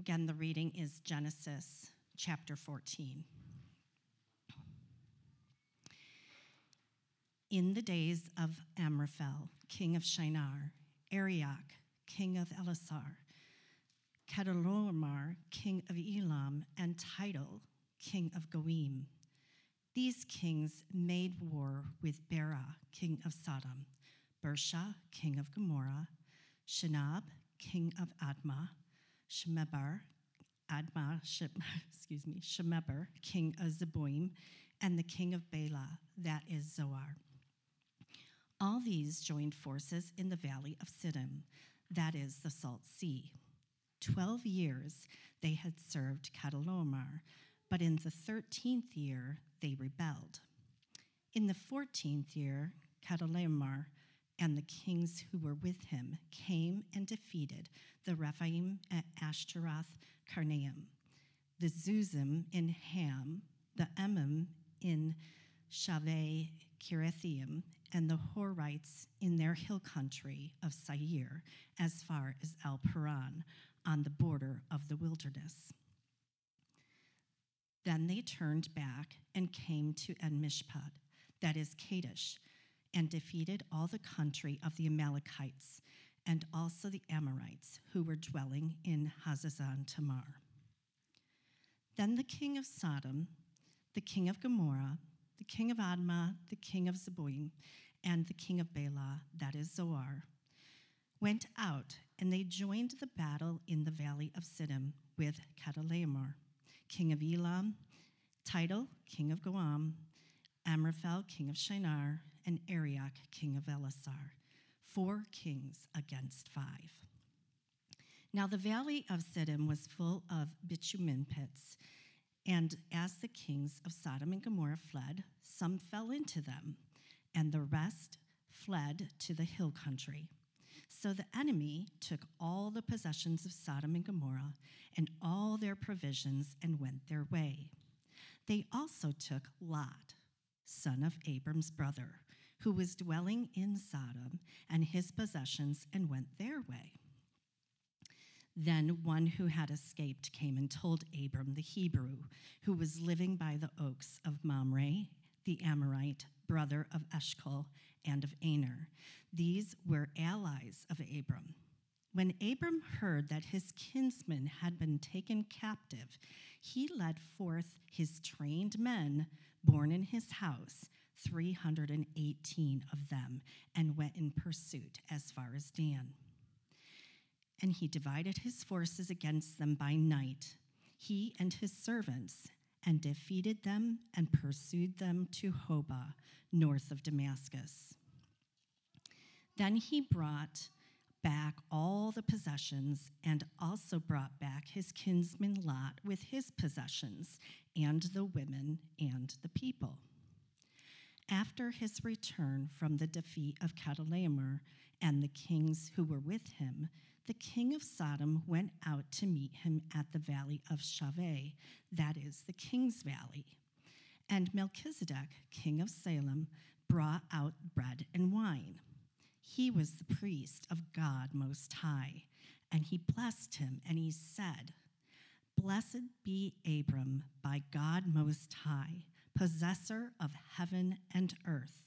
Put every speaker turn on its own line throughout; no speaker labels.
Again, the reading is Genesis chapter 14. In the days of Amraphel, king of Shinar, Arioch, king of Elasar, Chedorlaomer, king of Elam, and Tidal, king of Goiim. These kings made war with Bera, king of Sodom, Birsha, king of Gomorrah, Shinab, king of Admah, Shemeber, Admah, excuse me, Shemeber, king of Zeboiim, and the king of Bela, that is Zoar. All these joined forces in the valley of Siddim, that is the Salt Sea. Twelve years they had served Chedorlaomer, but in the thirteenth year they rebelled. In the fourteenth year, Chedorlaomer and the kings who were with him came and defeated the Rephaim at Ashteroth Karnaim, the Zuzim in Ham, the Emim in Shaveh Kiriathaim, and the Horites in their hill country of Seir, as far as El Paran, on the border of the wilderness. Then they turned back and came to En-mishpat, that is Kadesh, and defeated all the country of the Amalekites and also the Amorites who were dwelling in Hazazon Tamar. Then the king of Sodom, the king of Gomorrah, the king of Admah, the king of Zeboiim, and the king of Bela, that is Zoar, went out and they joined the battle in the valley of Siddim with Chedorlaomer, king of Elam, Tidal, king of Goam, Amraphel, king of Shinar, and Arioch, king of Elasar, four kings against five. Now the valley of Siddim was full of bitumen pits, and as the kings of Sodom and Gomorrah fled, some fell into them, and the rest fled to the hill country. So the enemy took all the possessions of Sodom and Gomorrah and all their provisions and went their way. They also took Lot, son of Abram's brother, who was dwelling in Sodom, and his possessions, and went their way. Then one who had escaped came and told Abram the Hebrew, who was living by the oaks of Mamre, the Amorite, brother of Eshcol and of Aner. These were allies of Abram. When Abram heard that his kinsman had been taken captive, he led forth his trained men born in his house 318 of them, and went in pursuit as far as Dan. And he divided his forces against them by night, he and his servants, and defeated them and pursued them to Hobah, north of Damascus. Then he brought back all the possessions and also brought back his kinsman Lot with his possessions and the women and the people. After his return from the defeat of Chedorlaomer and the kings who were with him, the king of Sodom went out to meet him at the valley of Shaveh, that is, the king's valley. And Melchizedek, king of Salem, brought out bread and wine. He was the priest of God Most High, and he blessed him, and he said, Blessed be Abram by God Most High possessor of heaven and earth.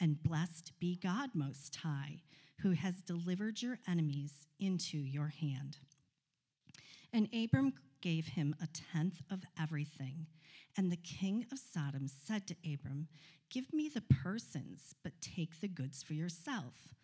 And blessed be God Most High, who has delivered your enemies into your hand. And Abram gave him a tenth of everything. And the king of Sodom said to Abram, Give me the persons, but take the goods for yourself.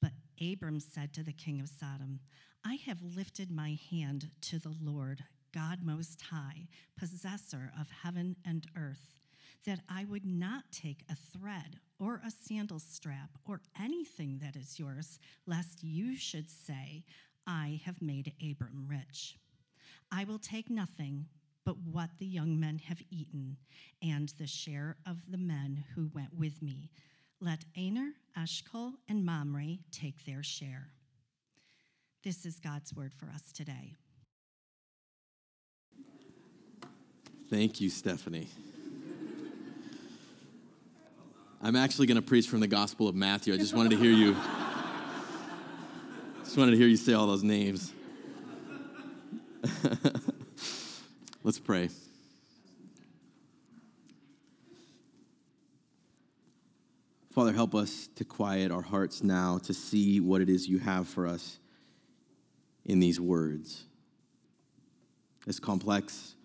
But Abram said to the king of Sodom, I have lifted my hand to the Lord, God Most High, possessor of heaven and earth that I would not take a thread or a sandal strap or anything that is yours, lest you should say, I have made Abram rich. I will take nothing but what the young men have eaten, and the share of the men who went with me. Let Aner, Eshcol, and Mamre take their share. This is God's word for us today.
Thank you, Stephanie. I'm actually going to preach from the Gospel of Matthew. I just wanted to hear you. just wanted to hear you say all those names. Let's pray. Father, help us to quiet our hearts now to see what it is you have for us in these words. As complex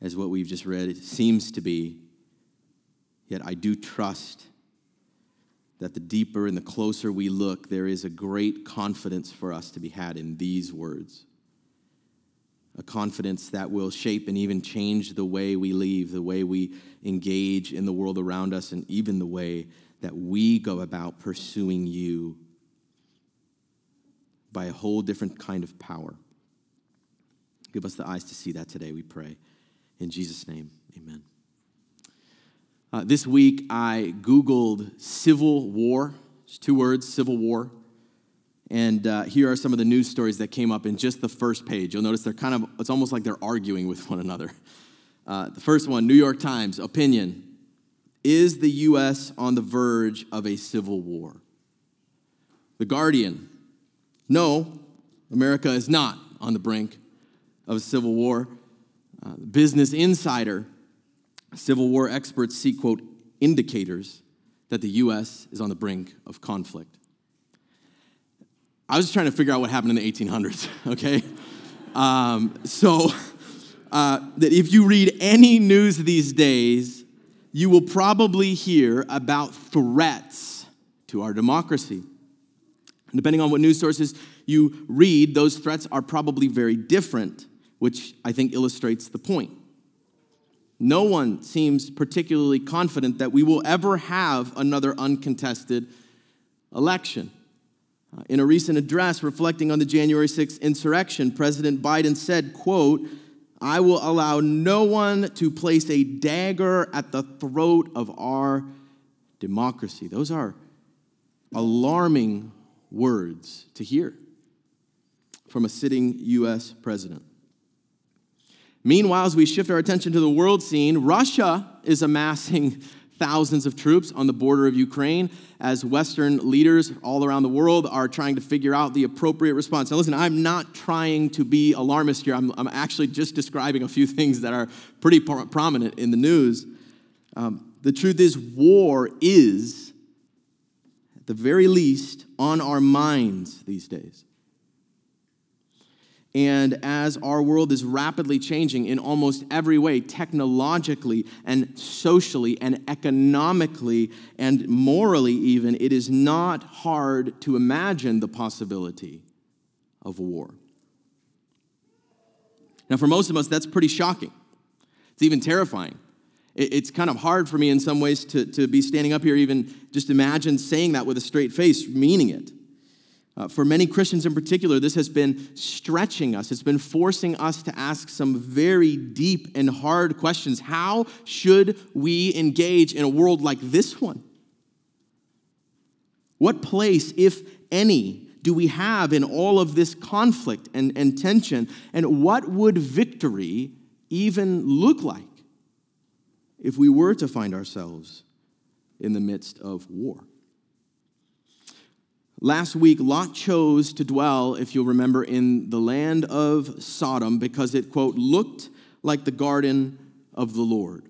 as what we've just read seems to be, yet I do trust that the deeper and the closer we look, there is a great confidence for us to be had in these words. A confidence that will shape and even change the way we live, the way we engage in the world around us, and even the way that we go about pursuing you by a whole different kind of power. Give us the eyes to see that today, we pray. In Jesus' name, amen. Uh, this week, I Googled civil war. It's two words, civil war. And uh, here are some of the news stories that came up in just the first page. You'll notice they're kind of, it's almost like they're arguing with one another. Uh, the first one New York Times opinion Is the U.S. on the verge of a civil war? The Guardian No, America is not on the brink of a civil war. Uh, Business Insider Civil War experts see, quote, indicators that the U.S. is on the brink of conflict. I was just trying to figure out what happened in the 1800s, okay? Um, so, uh, that if you read any news these days, you will probably hear about threats to our democracy. And depending on what news sources you read, those threats are probably very different, which I think illustrates the point. No one seems particularly confident that we will ever have another uncontested election. Uh, in a recent address reflecting on the January 6th insurrection, President Biden said, quote, I will allow no one to place a dagger at the throat of our democracy. Those are alarming words to hear from a sitting U.S. president. Meanwhile, as we shift our attention to the world scene, Russia is amassing thousands of troops on the border of Ukraine as Western leaders all around the world are trying to figure out the appropriate response. Now, listen, I'm not trying to be alarmist here. I'm, I'm actually just describing a few things that are pretty pro- prominent in the news. Um, the truth is, war is, at the very least, on our minds these days. And as our world is rapidly changing in almost every way, technologically and socially and economically and morally, even, it is not hard to imagine the possibility of war. Now, for most of us, that's pretty shocking. It's even terrifying. It's kind of hard for me in some ways to, to be standing up here, even just imagine saying that with a straight face, meaning it. Uh, for many Christians in particular, this has been stretching us. It's been forcing us to ask some very deep and hard questions. How should we engage in a world like this one? What place, if any, do we have in all of this conflict and, and tension? And what would victory even look like if we were to find ourselves in the midst of war? Last week, Lot chose to dwell, if you'll remember, in the land of Sodom because it, quote, looked like the garden of the Lord.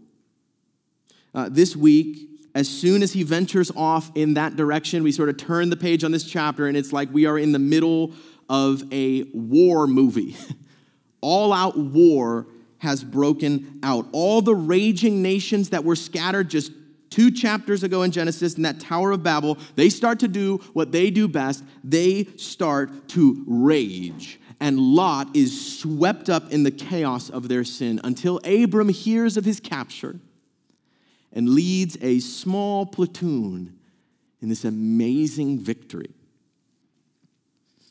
Uh, this week, as soon as he ventures off in that direction, we sort of turn the page on this chapter, and it's like we are in the middle of a war movie. All out war has broken out. All the raging nations that were scattered just two chapters ago in Genesis in that Tower of Babel, they start to do what they do best. They start to rage. And Lot is swept up in the chaos of their sin until Abram hears of his capture and leads a small platoon in this amazing victory.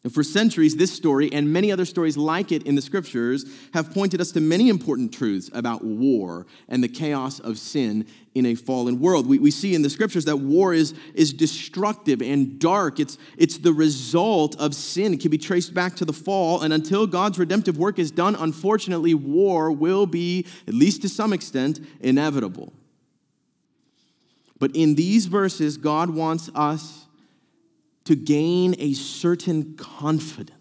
And for centuries, this story and many other stories like it in the scriptures have pointed us to many important truths about war and the chaos of sin in a fallen world. We, we see in the scriptures that war is, is destructive and dark. It's, it's the result of sin. It can be traced back to the fall. And until God's redemptive work is done, unfortunately, war will be, at least to some extent, inevitable. But in these verses, God wants us to gain a certain confidence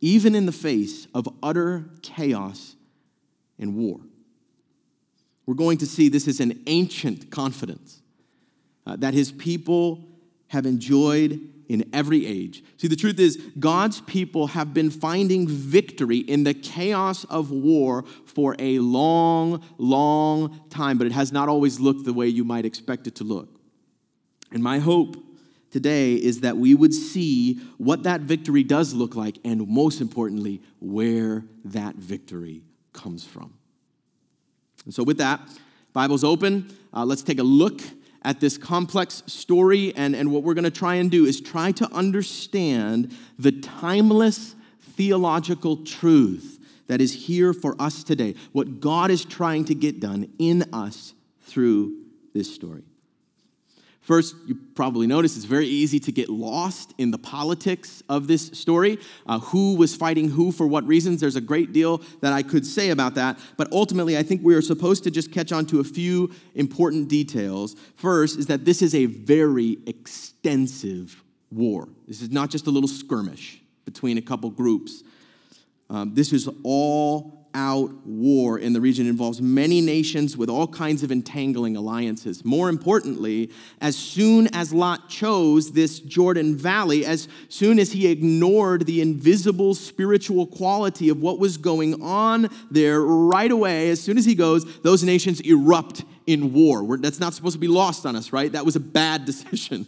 even in the face of utter chaos and war. We're going to see this is an ancient confidence uh, that his people have enjoyed in every age. See, the truth is, God's people have been finding victory in the chaos of war for a long, long time, but it has not always looked the way you might expect it to look. And my hope today is that we would see what that victory does look like, and most importantly, where that victory comes from. And so, with that, Bible's open. Uh, let's take a look at this complex story. And, and what we're going to try and do is try to understand the timeless theological truth that is here for us today, what God is trying to get done in us through this story. First, you probably noticed it's very easy to get lost in the politics of this story. Uh, who was fighting who for what reasons? There's a great deal that I could say about that. But ultimately, I think we are supposed to just catch on to a few important details. First, is that this is a very extensive war. This is not just a little skirmish between a couple groups. Um, this is all out war in the region involves many nations with all kinds of entangling alliances. More importantly, as soon as Lot chose this Jordan Valley, as soon as he ignored the invisible spiritual quality of what was going on there, right away, as soon as he goes, those nations erupt in war. We're, that's not supposed to be lost on us, right? That was a bad decision.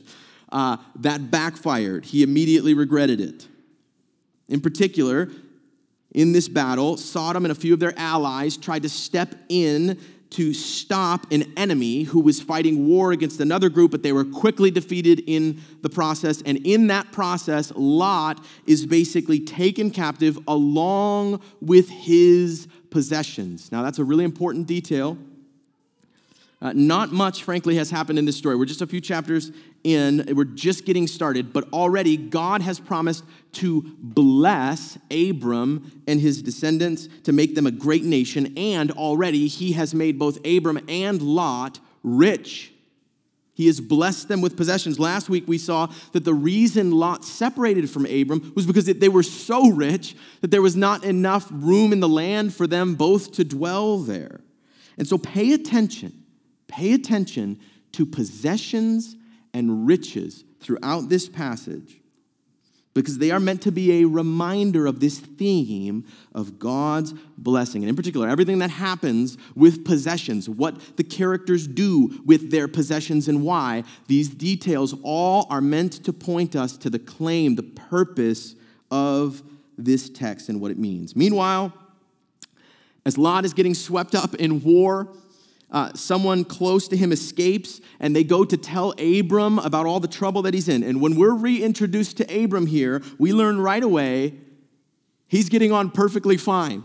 Uh, that backfired. He immediately regretted it. In particular, in this battle, Sodom and a few of their allies tried to step in to stop an enemy who was fighting war against another group, but they were quickly defeated in the process. And in that process, Lot is basically taken captive along with his possessions. Now, that's a really important detail. Uh, not much, frankly, has happened in this story. We're just a few chapters in, we're just getting started, but already God has promised to bless Abram and his descendants to make them a great nation, and already he has made both Abram and Lot rich. He has blessed them with possessions. Last week we saw that the reason Lot separated from Abram was because they were so rich that there was not enough room in the land for them both to dwell there. And so pay attention, pay attention to possessions and riches throughout this passage because they are meant to be a reminder of this theme of God's blessing. And in particular, everything that happens with possessions, what the characters do with their possessions and why, these details all are meant to point us to the claim, the purpose of this text and what it means. Meanwhile, as Lot is getting swept up in war, uh, someone close to him escapes and they go to tell Abram about all the trouble that he's in. And when we're reintroduced to Abram here, we learn right away he's getting on perfectly fine.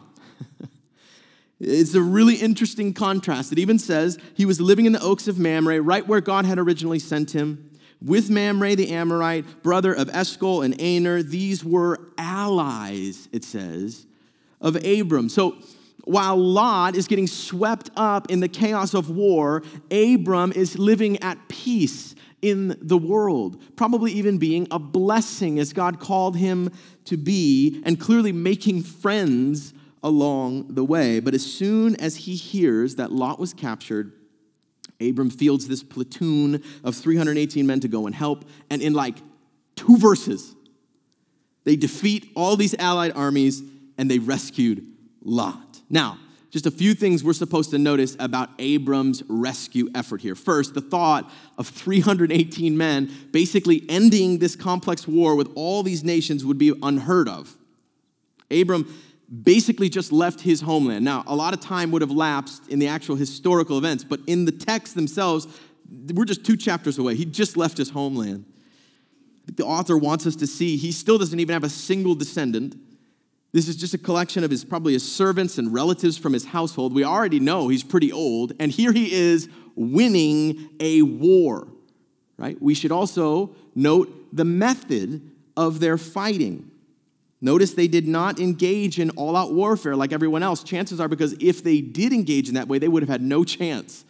it's a really interesting contrast. It even says he was living in the oaks of Mamre, right where God had originally sent him. With Mamre the Amorite, brother of Eshcol and Aner, these were allies, it says, of Abram. So while Lot is getting swept up in the chaos of war, Abram is living at peace in the world, probably even being a blessing as God called him to be, and clearly making friends along the way. But as soon as he hears that Lot was captured, Abram fields this platoon of 318 men to go and help, and in like two verses, they defeat all these allied armies and they rescued Lot. Now, just a few things we're supposed to notice about Abram's rescue effort here. First, the thought of 318 men basically ending this complex war with all these nations would be unheard of. Abram basically just left his homeland. Now, a lot of time would have lapsed in the actual historical events, but in the texts themselves, we're just two chapters away. He just left his homeland. The author wants us to see he still doesn't even have a single descendant. This is just a collection of his probably his servants and relatives from his household. We already know he's pretty old, and here he is winning a war. Right? We should also note the method of their fighting. Notice they did not engage in all out warfare like everyone else. Chances are because if they did engage in that way, they would have had no chance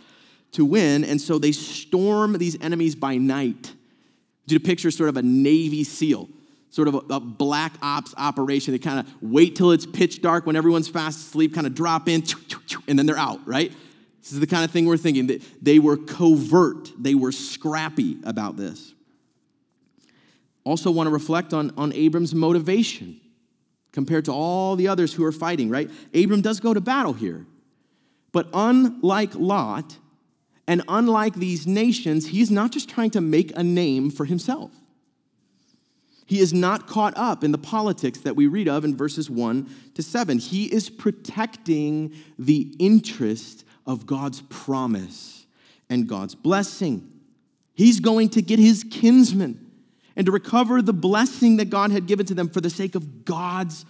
to win. And so they storm these enemies by night. Do you picture sort of a Navy SEAL? Sort of a, a black ops operation. They kind of wait till it's pitch dark when everyone's fast asleep, kind of drop in, and then they're out, right? This is the kind of thing we're thinking. That they were covert, they were scrappy about this. Also, want to reflect on, on Abram's motivation compared to all the others who are fighting, right? Abram does go to battle here. But unlike Lot, and unlike these nations, he's not just trying to make a name for himself. He is not caught up in the politics that we read of in verses 1 to 7. He is protecting the interest of God's promise and God's blessing. He's going to get his kinsmen and to recover the blessing that God had given to them for the sake of God's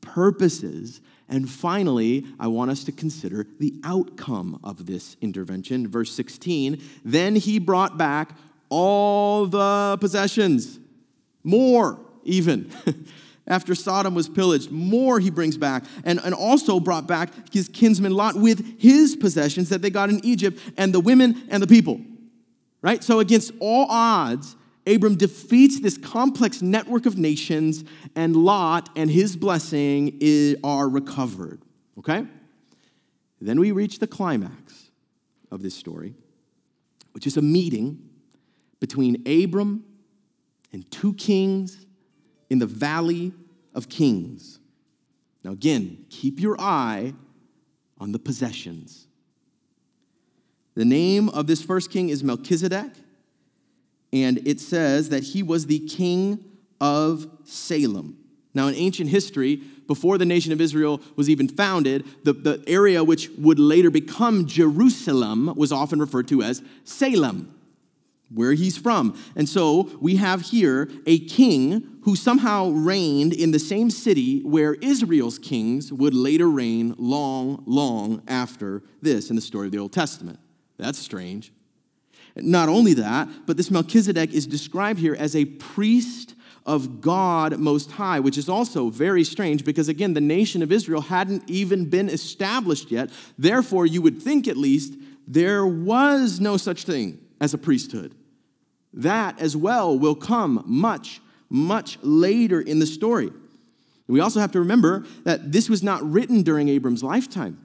purposes. And finally, I want us to consider the outcome of this intervention. Verse 16 Then he brought back all the possessions more even. After Sodom was pillaged, more he brings back, and, and also brought back his kinsman Lot with his possessions that they got in Egypt, and the women and the people. Right? So, against all odds, Abram defeats this complex network of nations, and Lot and his blessing are recovered. Okay? Then we reach the climax of this story, which is a meeting between Abram and two kings in the valley of kings. Now, again, keep your eye on the possessions. The name of this first king is Melchizedek, and it says that he was the king of Salem. Now, in ancient history, before the nation of Israel was even founded, the, the area which would later become Jerusalem was often referred to as Salem where he's from. And so we have here a king who somehow reigned in the same city where Israel's kings would later reign long, long after this in the story of the Old Testament. That's strange. Not only that, but this Melchizedek is described here as a priest of God Most High, which is also very strange because, again, the nation of Israel hadn't even been established yet. Therefore, you would think at least there was no such thing as a priesthood. That as well will come much, much later in the story. We also have to remember that this was not written during Abram's lifetime.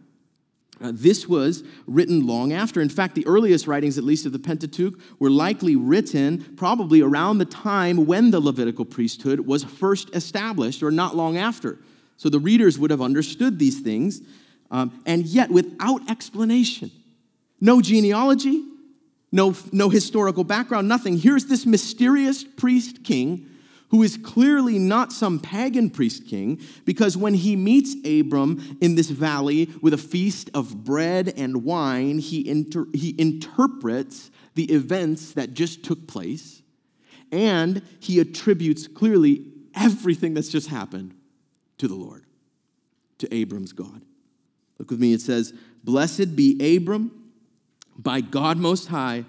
Uh, this was written long after. In fact, the earliest writings, at least of the Pentateuch, were likely written probably around the time when the Levitical priesthood was first established, or not long after. So the readers would have understood these things, um, and yet without explanation. No genealogy, no, no historical background, nothing. Here's this mysterious priest king who is clearly not some pagan priest king, because when he meets Abram in this valley with a feast of bread and wine, he, inter- he interprets the events that just took place, and he attributes clearly everything that's just happened to the Lord, to Abram's God. Look with me, it says, Blessed be Abram by God Most High,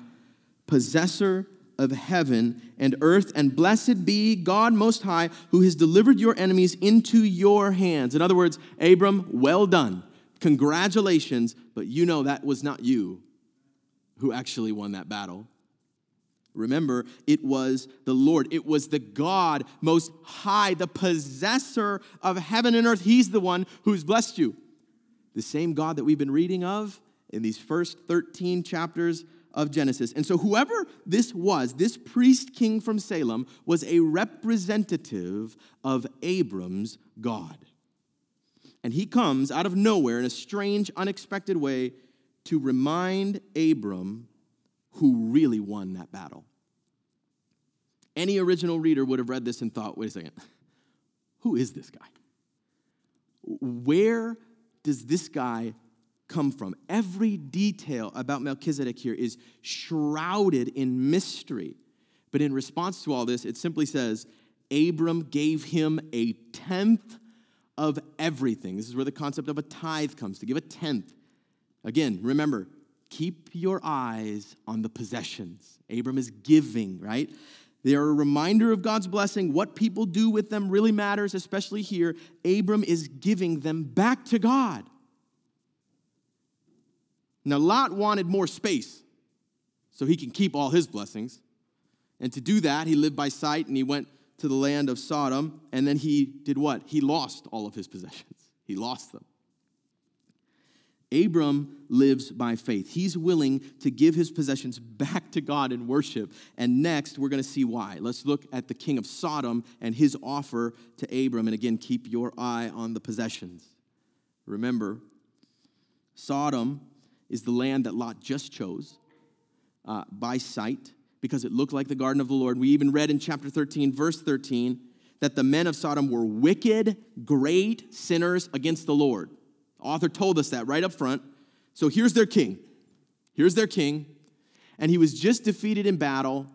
possessor of heaven and earth, and blessed be God Most High, who has delivered your enemies into your hands. In other words, Abram, well done. Congratulations, but you know that was not you who actually won that battle. Remember, it was the Lord. It was the God most high, the possessor of heaven and earth. He's the one who's blessed you. The same God that we've been reading of in these first 13 chapters of Genesis. And so, whoever this was, this priest king from Salem, was a representative of Abram's God. And he comes out of nowhere in a strange, unexpected way to remind Abram who really won that battle. Any original reader would have read this and thought, wait a second, who is this guy? Where does this guy come from. Every detail about Melchizedek here is shrouded in mystery. But in response to all this, it simply says, Abram gave him a tenth of everything. This is where the concept of a tithe comes to give a tenth. Again, remember, keep your eyes on the possessions. Abram is giving, right? They are a reminder of God's blessing. What people do with them really matters, especially here. Abram is giving them back to God. Now, Lot wanted more space so he can keep all his blessings. And to do that, he lived by sight and he went to the land of Sodom, and then he did what? He lost all of his possessions. He lost them. Abram lives by faith. He's willing to give his possessions back to God in worship. And next, we're going to see why. Let's look at the king of Sodom and his offer to Abram. And again, keep your eye on the possessions. Remember, Sodom is the land that Lot just chose uh, by sight because it looked like the garden of the Lord. We even read in chapter 13, verse 13, that the men of Sodom were wicked, great sinners against the Lord. The author told us that right up front. So here's their king. Here's their king. And he was just defeated in battle.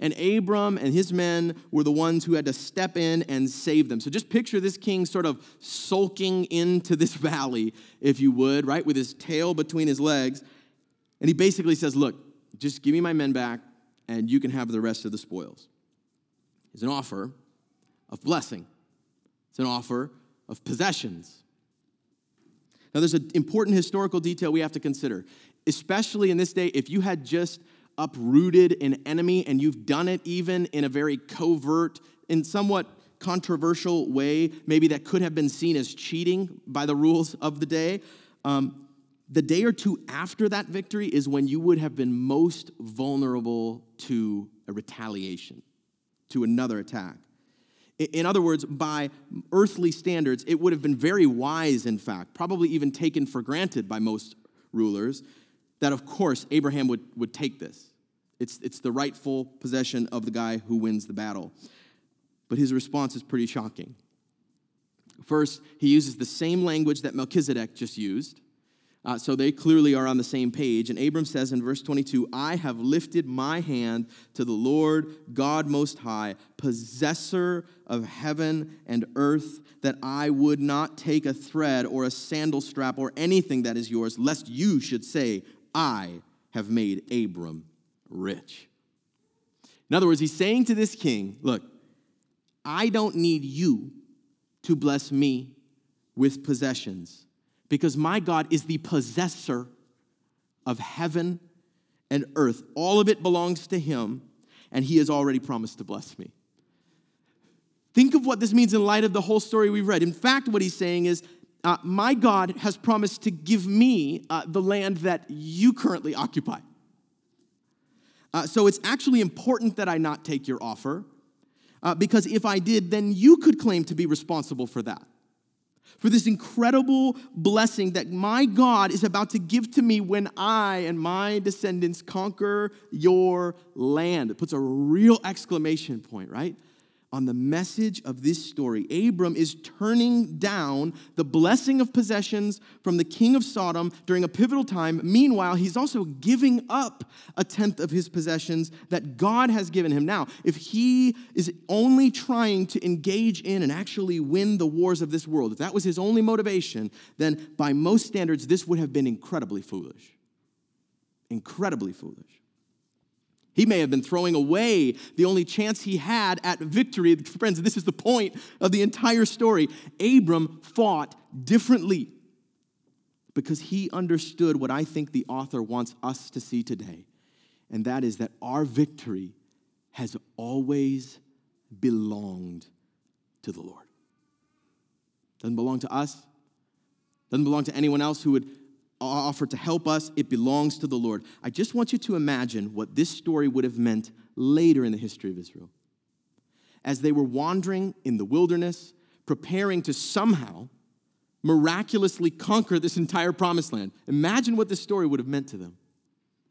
And Abram and his men were the ones who had to step in and save them. So just picture this king sort of sulking into this valley, if you would, right, with his tail between his legs. And he basically says, Look, just give me my men back, and you can have the rest of the spoils. It's an offer of blessing, it's an offer of possessions. Now, there's an important historical detail we have to consider, especially in this day. If you had just uprooted an enemy and you've done it even in a very covert and somewhat controversial way, maybe that could have been seen as cheating by the rules of the day. Um, the day or two after that victory is when you would have been most vulnerable to a retaliation, to another attack. In other words, by earthly standards, it would have been very wise, in fact, probably even taken for granted by most rulers, that of course Abraham would, would take this. It's, it's the rightful possession of the guy who wins the battle. But his response is pretty shocking. First, he uses the same language that Melchizedek just used. Uh, so they clearly are on the same page. And Abram says in verse 22 I have lifted my hand to the Lord God Most High, possessor of heaven and earth, that I would not take a thread or a sandal strap or anything that is yours, lest you should say, I have made Abram rich. In other words, he's saying to this king, Look, I don't need you to bless me with possessions because my God is the possessor of heaven and earth. All of it belongs to him, and he has already promised to bless me. Think of what this means in light of the whole story we've read. In fact, what he's saying is, uh, My God has promised to give me uh, the land that you currently occupy. Uh, so it's actually important that I not take your offer, uh, because if I did, then you could claim to be responsible for that for this incredible blessing that my God is about to give to me when I and my descendants conquer your land. It puts a real exclamation point, right? On the message of this story. Abram is turning down the blessing of possessions from the king of Sodom during a pivotal time. Meanwhile, he's also giving up a tenth of his possessions that God has given him. Now, if he is only trying to engage in and actually win the wars of this world, if that was his only motivation, then by most standards, this would have been incredibly foolish. Incredibly foolish. He may have been throwing away the only chance he had at victory. Friends, this is the point of the entire story. Abram fought differently because he understood what I think the author wants us to see today, and that is that our victory has always belonged to the Lord. Doesn't belong to us, doesn't belong to anyone else who would offered to help us, it belongs to the Lord. I just want you to imagine what this story would have meant later in the history of Israel. As they were wandering in the wilderness, preparing to somehow miraculously conquer this entire promised land. Imagine what this story would have meant to them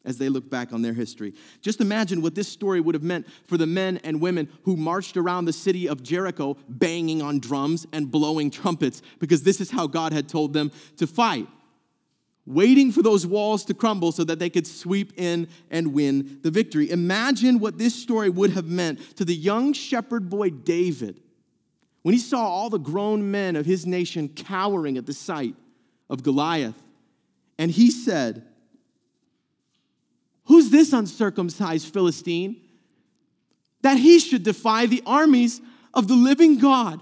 as they look back on their history. Just imagine what this story would have meant for the men and women who marched around the city of Jericho banging on drums and blowing trumpets because this is how God had told them to fight waiting for those walls to crumble so that they could sweep in and win the victory. Imagine what this story would have meant to the young shepherd boy David when he saw all the grown men of his nation cowering at the sight of Goliath. And he said, Who's this uncircumcised Philistine that he should defy the armies of the living God?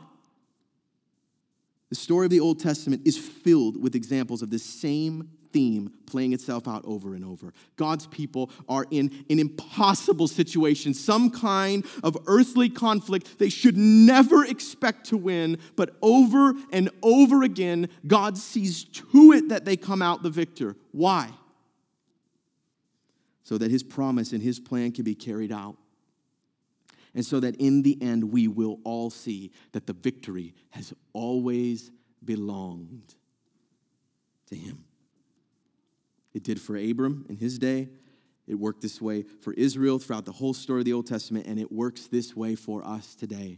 The story of the Old Testament is filled with examples of this same theme playing itself out over and over. God's people are in an impossible situation, some kind of earthly conflict they should never expect to win, but over and over again, God sees to it that they come out the victor. Why? So that his promise and his plan can be carried out. And so that in the end, we will all see that the victory has always belonged to him. It did for Abram in his day. It worked this way for Israel throughout the whole story of the Old Testament, and it works this way for us today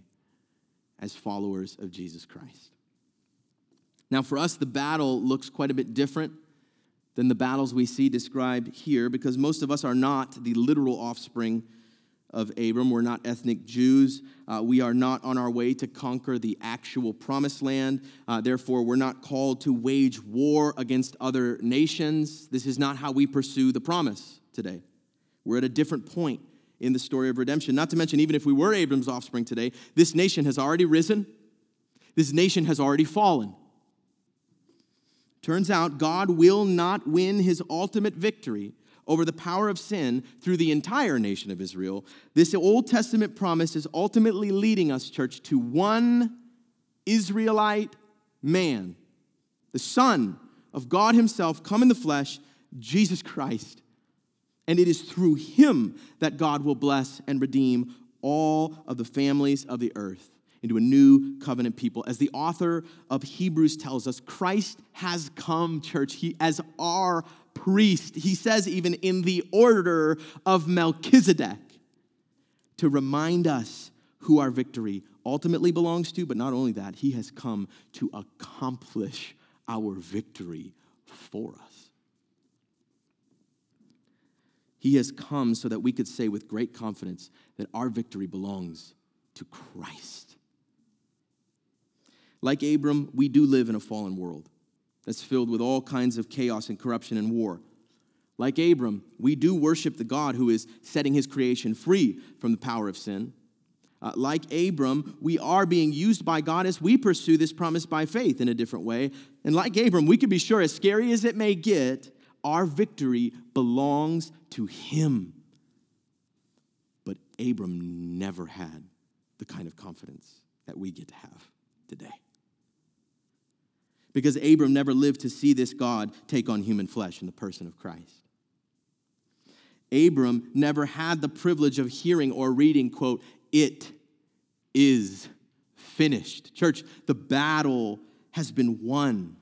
as followers of Jesus Christ. Now, for us, the battle looks quite a bit different than the battles we see described here because most of us are not the literal offspring of Abram. We're not ethnic Jews. Uh, we are not on our way to conquer the actual promised land. Uh, therefore, we're not called to wage war against other nations. This is not how we pursue the promise today. We're at a different point in the story of redemption. Not to mention, even if we were Abram's offspring today, this nation has already risen, this nation has already fallen. Turns out God will not win his ultimate victory over the power of sin through the entire nation of Israel, this Old Testament promise is ultimately leading us, church, to one Israelite man, the Son of God Himself, come in the flesh, Jesus Christ. And it is through Him that God will bless and redeem all of the families of the earth into a new covenant people. As the author of Hebrews tells us, Christ has come, church, he, as our priest. He says, even in the order of Melchizedek, to remind us who our victory ultimately belongs to, but not only that, he has come to accomplish our victory for us. He has come so that we could say with great confidence that our victory belongs to Christ. Like Abram, we do live in a fallen world that's filled with all kinds of chaos and corruption and war. Like Abram, we do worship the God who is setting his creation free from the power of sin. Uh, like Abram, we are being used by God as we pursue this promise by faith in a different way. And like Abram, we can be sure, as scary as it may get, our victory belongs to him. But Abram never had the kind of confidence that we get to have today because Abram never lived to see this God take on human flesh in the person of Christ. Abram never had the privilege of hearing or reading, quote, it is finished. Church, the battle has been won.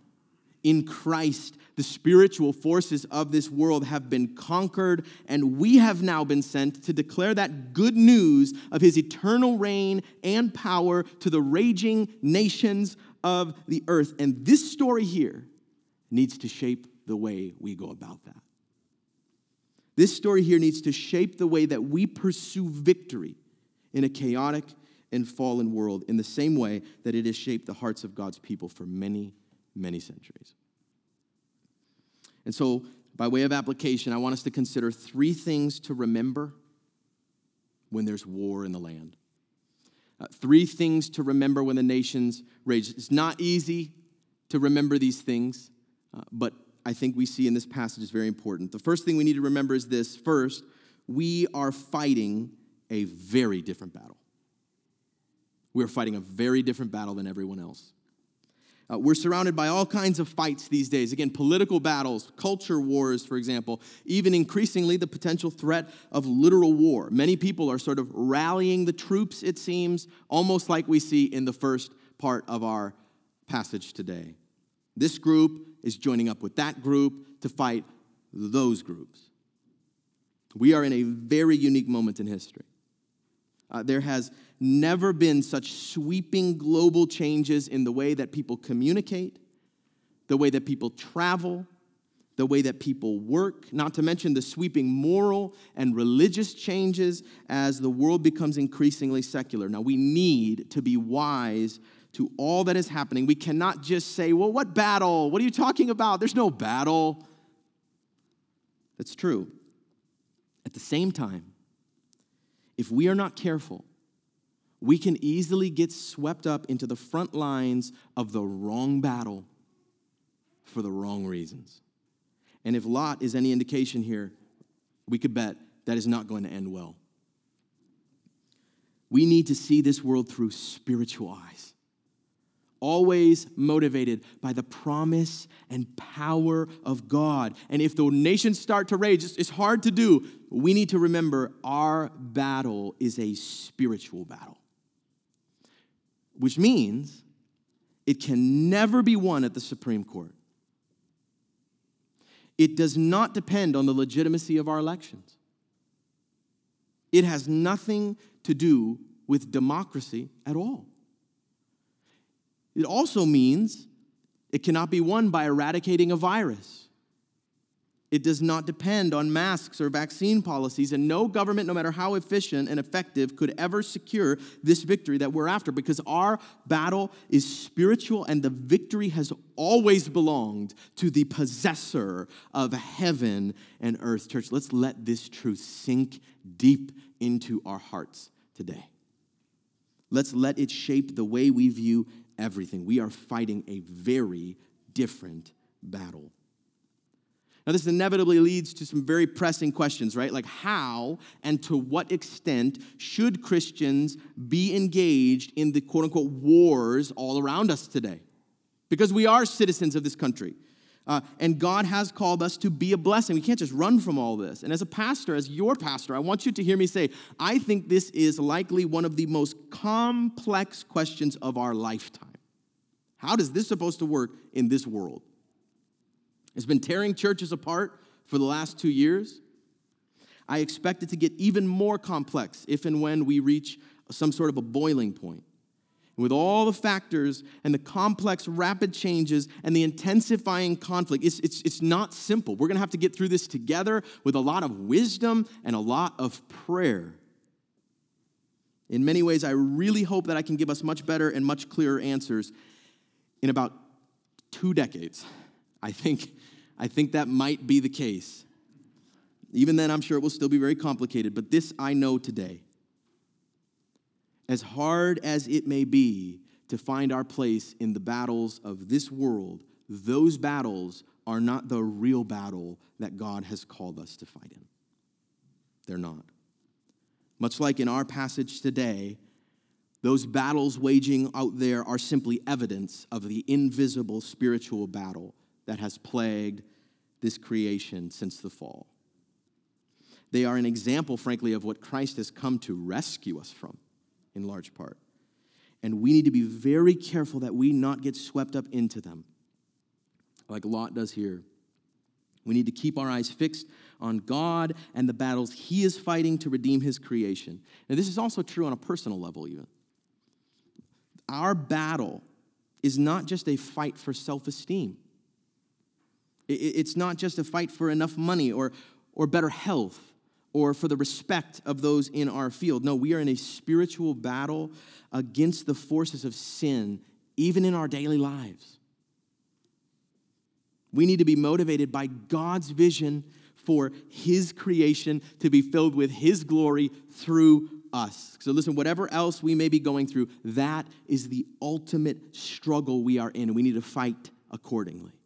In Christ, the spiritual forces of this world have been conquered, and we have now been sent to declare that good news of his eternal reign and power to the raging nations of the earth. And this story here needs to shape the way we go about that. This story here needs to shape the way that we pursue victory in a chaotic and fallen world in the same way that it has shaped the hearts of God's people for many, many centuries. And so, by way of application, I want us to consider three things to remember when there's war in the land. Uh, three things to remember when the nations rage. It's not easy to remember these things, uh, but I think we see in this passage is very important. The first thing we need to remember is this first, we are fighting a very different battle. We're fighting a very different battle than everyone else. Uh, we're surrounded by all kinds of fights these days. Again, political battles, culture wars, for example, even increasingly the potential threat of literal war. Many people are sort of rallying the troops, it seems, almost like we see in the first part of our passage today. This group is joining up with that group to fight those groups. We are in a very unique moment in history. Uh, there has never been such sweeping global changes in the way that people communicate, the way that people travel, the way that people work, not to mention the sweeping moral and religious changes as the world becomes increasingly secular. Now, we need to be wise to all that is happening. We cannot just say, well, what battle? What are you talking about? There's no battle. That's true. At the same time, if we are not careful, we can easily get swept up into the front lines of the wrong battle for the wrong reasons. And if Lot is any indication here, we could bet that is not going to end well. We need to see this world through spiritual eyes, always motivated by the promise and power of God. And if the nations start to rage, it's hard to do. We need to remember our battle is a spiritual battle, which means it can never be won at the Supreme Court. It does not depend on the legitimacy of our elections. It has nothing to do with democracy at all. It also means it cannot be won by eradicating a virus. It does not depend on masks or vaccine policies, and no government, no matter how efficient and effective, could ever secure this victory that we're after because our battle is spiritual and the victory has always belonged to the possessor of heaven and earth. Church, let's let this truth sink deep into our hearts today. Let's let it shape the way we view everything. We are fighting a very different battle. Now, this inevitably leads to some very pressing questions, right? Like, how and to what extent should Christians be engaged in the quote unquote wars all around us today? Because we are citizens of this country. Uh, and God has called us to be a blessing. We can't just run from all this. And as a pastor, as your pastor, I want you to hear me say, I think this is likely one of the most complex questions of our lifetime. How does this supposed to work in this world? It's been tearing churches apart for the last two years. I expect it to get even more complex if and when we reach some sort of a boiling point. With all the factors and the complex, rapid changes and the intensifying conflict, it's, it's, it's not simple. We're going to have to get through this together with a lot of wisdom and a lot of prayer. In many ways, I really hope that I can give us much better and much clearer answers in about two decades. I think I think that might be the case. Even then, I'm sure it will still be very complicated, but this I know today. As hard as it may be to find our place in the battles of this world, those battles are not the real battle that God has called us to fight in. They're not. Much like in our passage today, those battles waging out there are simply evidence of the invisible spiritual battle that has plagued this creation since the fall. They are an example, frankly, of what Christ has come to rescue us from, in large part. And we need to be very careful that we not get swept up into them, like Lot does here. We need to keep our eyes fixed on God and the battles He is fighting to redeem His creation. And this is also true on a personal level, even. Our battle is not just a fight for self esteem. It's not just a fight for enough money or, or better health or for the respect of those in our field. No, we are in a spiritual battle against the forces of sin, even in our daily lives. We need to be motivated by God's vision for His creation to be filled with His glory through us. So, listen, whatever else we may be going through, that is the ultimate struggle we are in, we need to fight accordingly.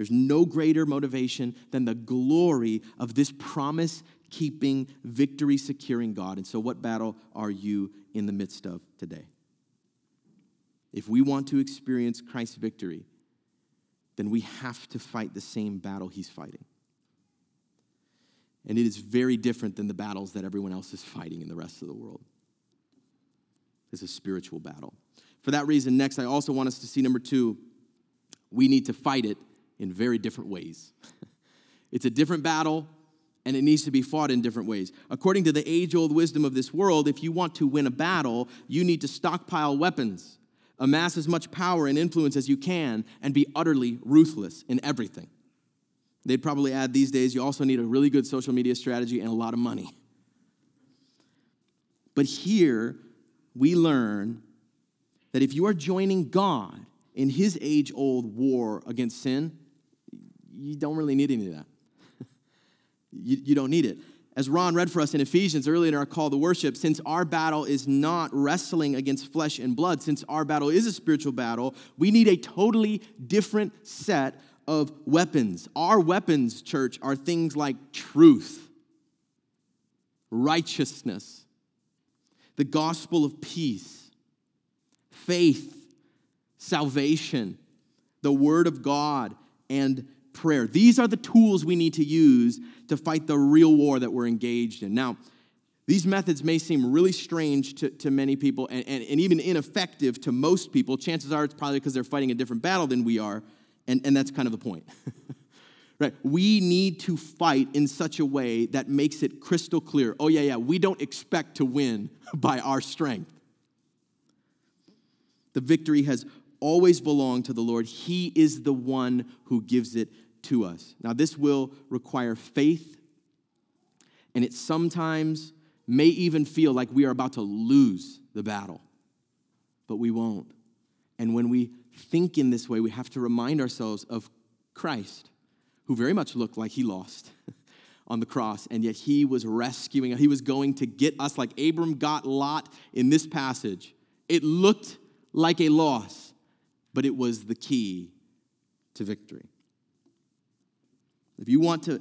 There's no greater motivation than the glory of this promise keeping, victory securing God. And so, what battle are you in the midst of today? If we want to experience Christ's victory, then we have to fight the same battle he's fighting. And it is very different than the battles that everyone else is fighting in the rest of the world. It's a spiritual battle. For that reason, next, I also want us to see number two, we need to fight it in very different ways. it's a different battle, and it needs to be fought in different ways. According to the age old wisdom of this world, if you want to win a battle, you need to stockpile weapons, amass as much power and influence as you can, and be utterly ruthless in everything. They'd probably add these days you also need a really good social media strategy and a lot of money. But here we learn that if you are joining God in his age old war against sin, you don't really need any of that. you, you don't need it. as Ron read for us in Ephesians earlier in our call to worship, since our battle is not wrestling against flesh and blood, since our battle is a spiritual battle, we need a totally different set of weapons. Our weapons, church, are things like truth, righteousness, the gospel of peace, faith, salvation, the word of God, and prayer. These are the tools we need to use to fight the real war that we're engaged in. Now, these methods may seem really strange to, to many people and, and, and even ineffective to most people. Chances are it's probably because they're fighting a different battle than we are, and, and that's kind of the point. right? We need to fight in such a way that makes it crystal clear. Oh, yeah, yeah, we don't expect to win by our strength. The victory has always belong to the Lord. He is the one who gives it to us. Now, this will require faith, and it sometimes may even feel like we are about to lose the battle, but we won't. And when we think in this way, we have to remind ourselves of Christ, who very much looked like he lost. on the cross, and yet he was rescuing, he was going to get us like Abram got Lot in this passage. It looked like a loss, but it was the key to victory. If you want to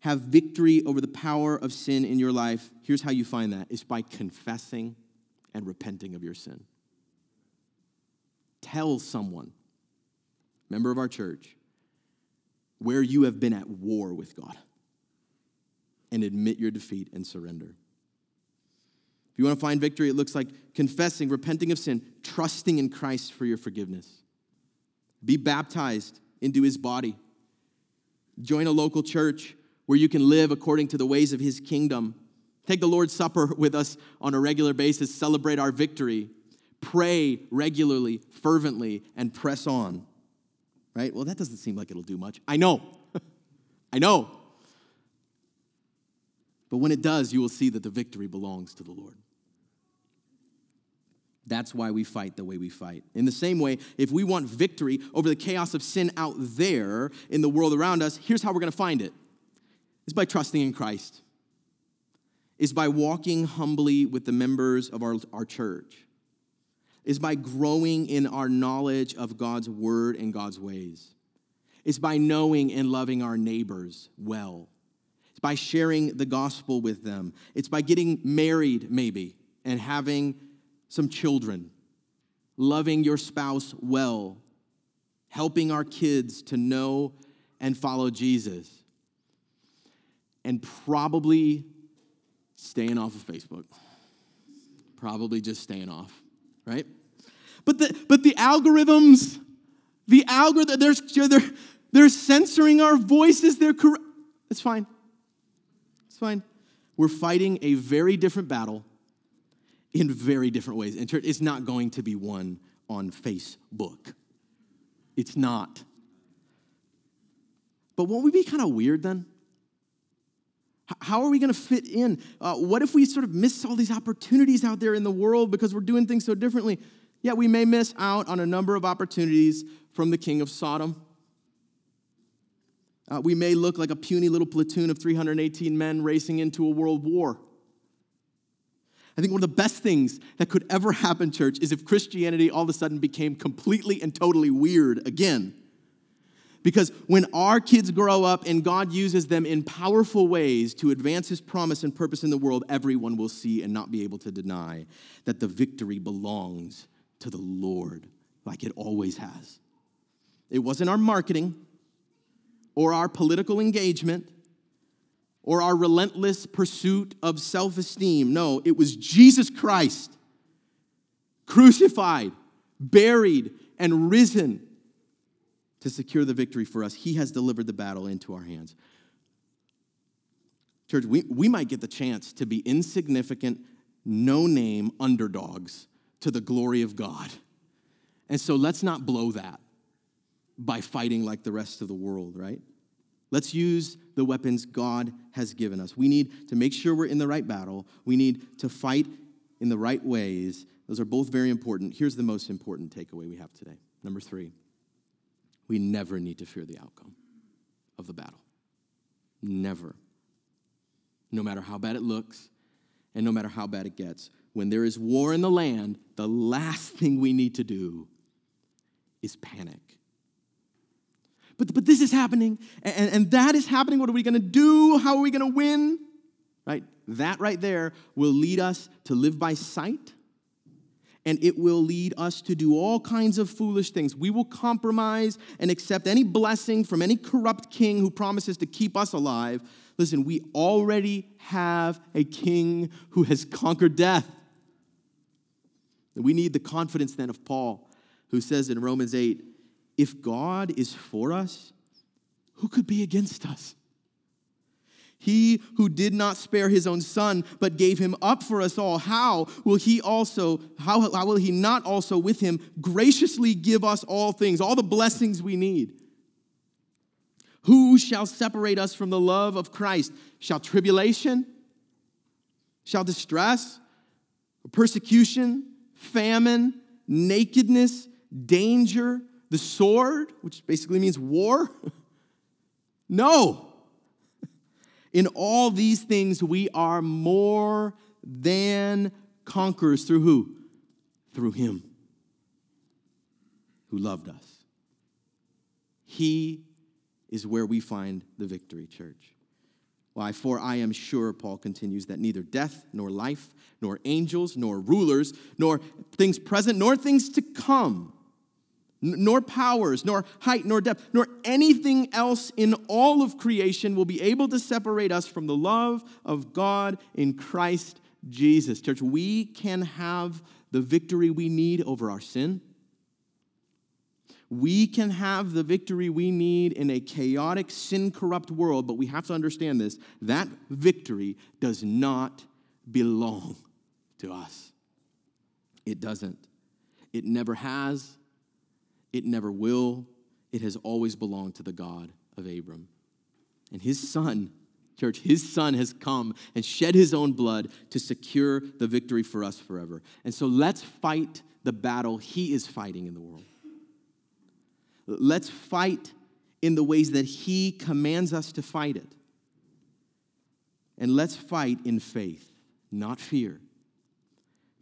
have victory over the power of sin in your life, here's how you find that it's by confessing and repenting of your sin. Tell someone, member of our church, where you have been at war with God and admit your defeat and surrender. If you want to find victory, it looks like confessing, repenting of sin, trusting in Christ for your forgiveness. Be baptized into his body. Join a local church where you can live according to the ways of his kingdom. Take the Lord's Supper with us on a regular basis, celebrate our victory. Pray regularly, fervently, and press on. Right? Well, that doesn't seem like it'll do much. I know. I know. But when it does, you will see that the victory belongs to the Lord. That's why we fight the way we fight. In the same way, if we want victory over the chaos of sin out there in the world around us, here's how we're going to find it it's by trusting in Christ, is by walking humbly with the members of our, our church, is by growing in our knowledge of God's word and God's ways, is by knowing and loving our neighbors well. It's by sharing the gospel with them. It's by getting married, maybe, and having some children, loving your spouse well, helping our kids to know and follow Jesus, and probably staying off of Facebook. Probably just staying off, right? But the, but the algorithms, the algorithm, they're, they're, they're censoring our voices. They're correct. It's fine. It's fine. We're fighting a very different battle in very different ways. And church, it's not going to be won on Facebook. It's not. But won't we be kind of weird then? How are we going to fit in? Uh, what if we sort of miss all these opportunities out there in the world because we're doing things so differently? Yeah, we may miss out on a number of opportunities from the king of Sodom. Uh, we may look like a puny little platoon of 318 men racing into a world war. I think one of the best things that could ever happen, church, is if Christianity all of a sudden became completely and totally weird again. Because when our kids grow up and God uses them in powerful ways to advance his promise and purpose in the world, everyone will see and not be able to deny that the victory belongs to the Lord, like it always has. It wasn't our marketing or our political engagement or our relentless pursuit of self esteem. No, it was Jesus Christ, crucified, buried, and risen to secure the victory for us. He has delivered the battle into our hands. Church, we, we might get the chance to be insignificant, no name underdogs to the glory of God. And so let's not blow that by fighting like the rest of the world, right? Let's use the weapons God has given us. We need to make sure we're in the right battle. We need to fight in the right ways. Those are both very important. Here's the most important takeaway we have today. Number three, we never need to fear the outcome of the battle. Never. no matter how bad it looks and no matter how bad it gets. When there is war in the land, the last thing we need to do is panic. But, but this is happening, and, and that is happening. What are we going to do? How are we going to win? Right? That right there will lead us to live by sight, and it will lead us to do all kinds of foolish things. We will compromise and accept any blessing from any corrupt king who promises to keep us alive. Listen, we already have a king who has conquered death. We need the confidence then of Paul, who says in Romans 8, if God is for us, who could be against us? He who did not spare his own son, but gave him up for us all, how will he also, how, how will he not also with him graciously give us all things, all the blessings we need? Who shall separate us from the love of Christ? Shall tribulation? Shall distress? Persecution? Famine? Nakedness? Danger? The sword, which basically means war? no. In all these things, we are more than conquerors through who? Through Him who loved us. He is where we find the victory, church. Why? For I am sure, Paul continues, that neither death, nor life, nor angels, nor rulers, nor things present, nor things to come nor powers, nor height, nor depth, nor anything else in all of creation will be able to separate us from the love of God in Christ Jesus. Church, we can have the victory we need over our sin. We can have the victory we need in a chaotic, sin corrupt world, but we have to understand this that victory does not belong to us. It doesn't. It never has it never will. It has always belonged to the God of Abram. And his son, church, his son has come and shed his own blood to secure the victory for us forever. And so let's fight the battle he is fighting in the world. Let's fight in the ways that he commands us to fight it. And let's fight in faith, not fear,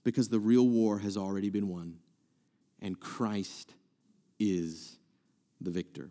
because the real war has already been won, and Christ is the victor.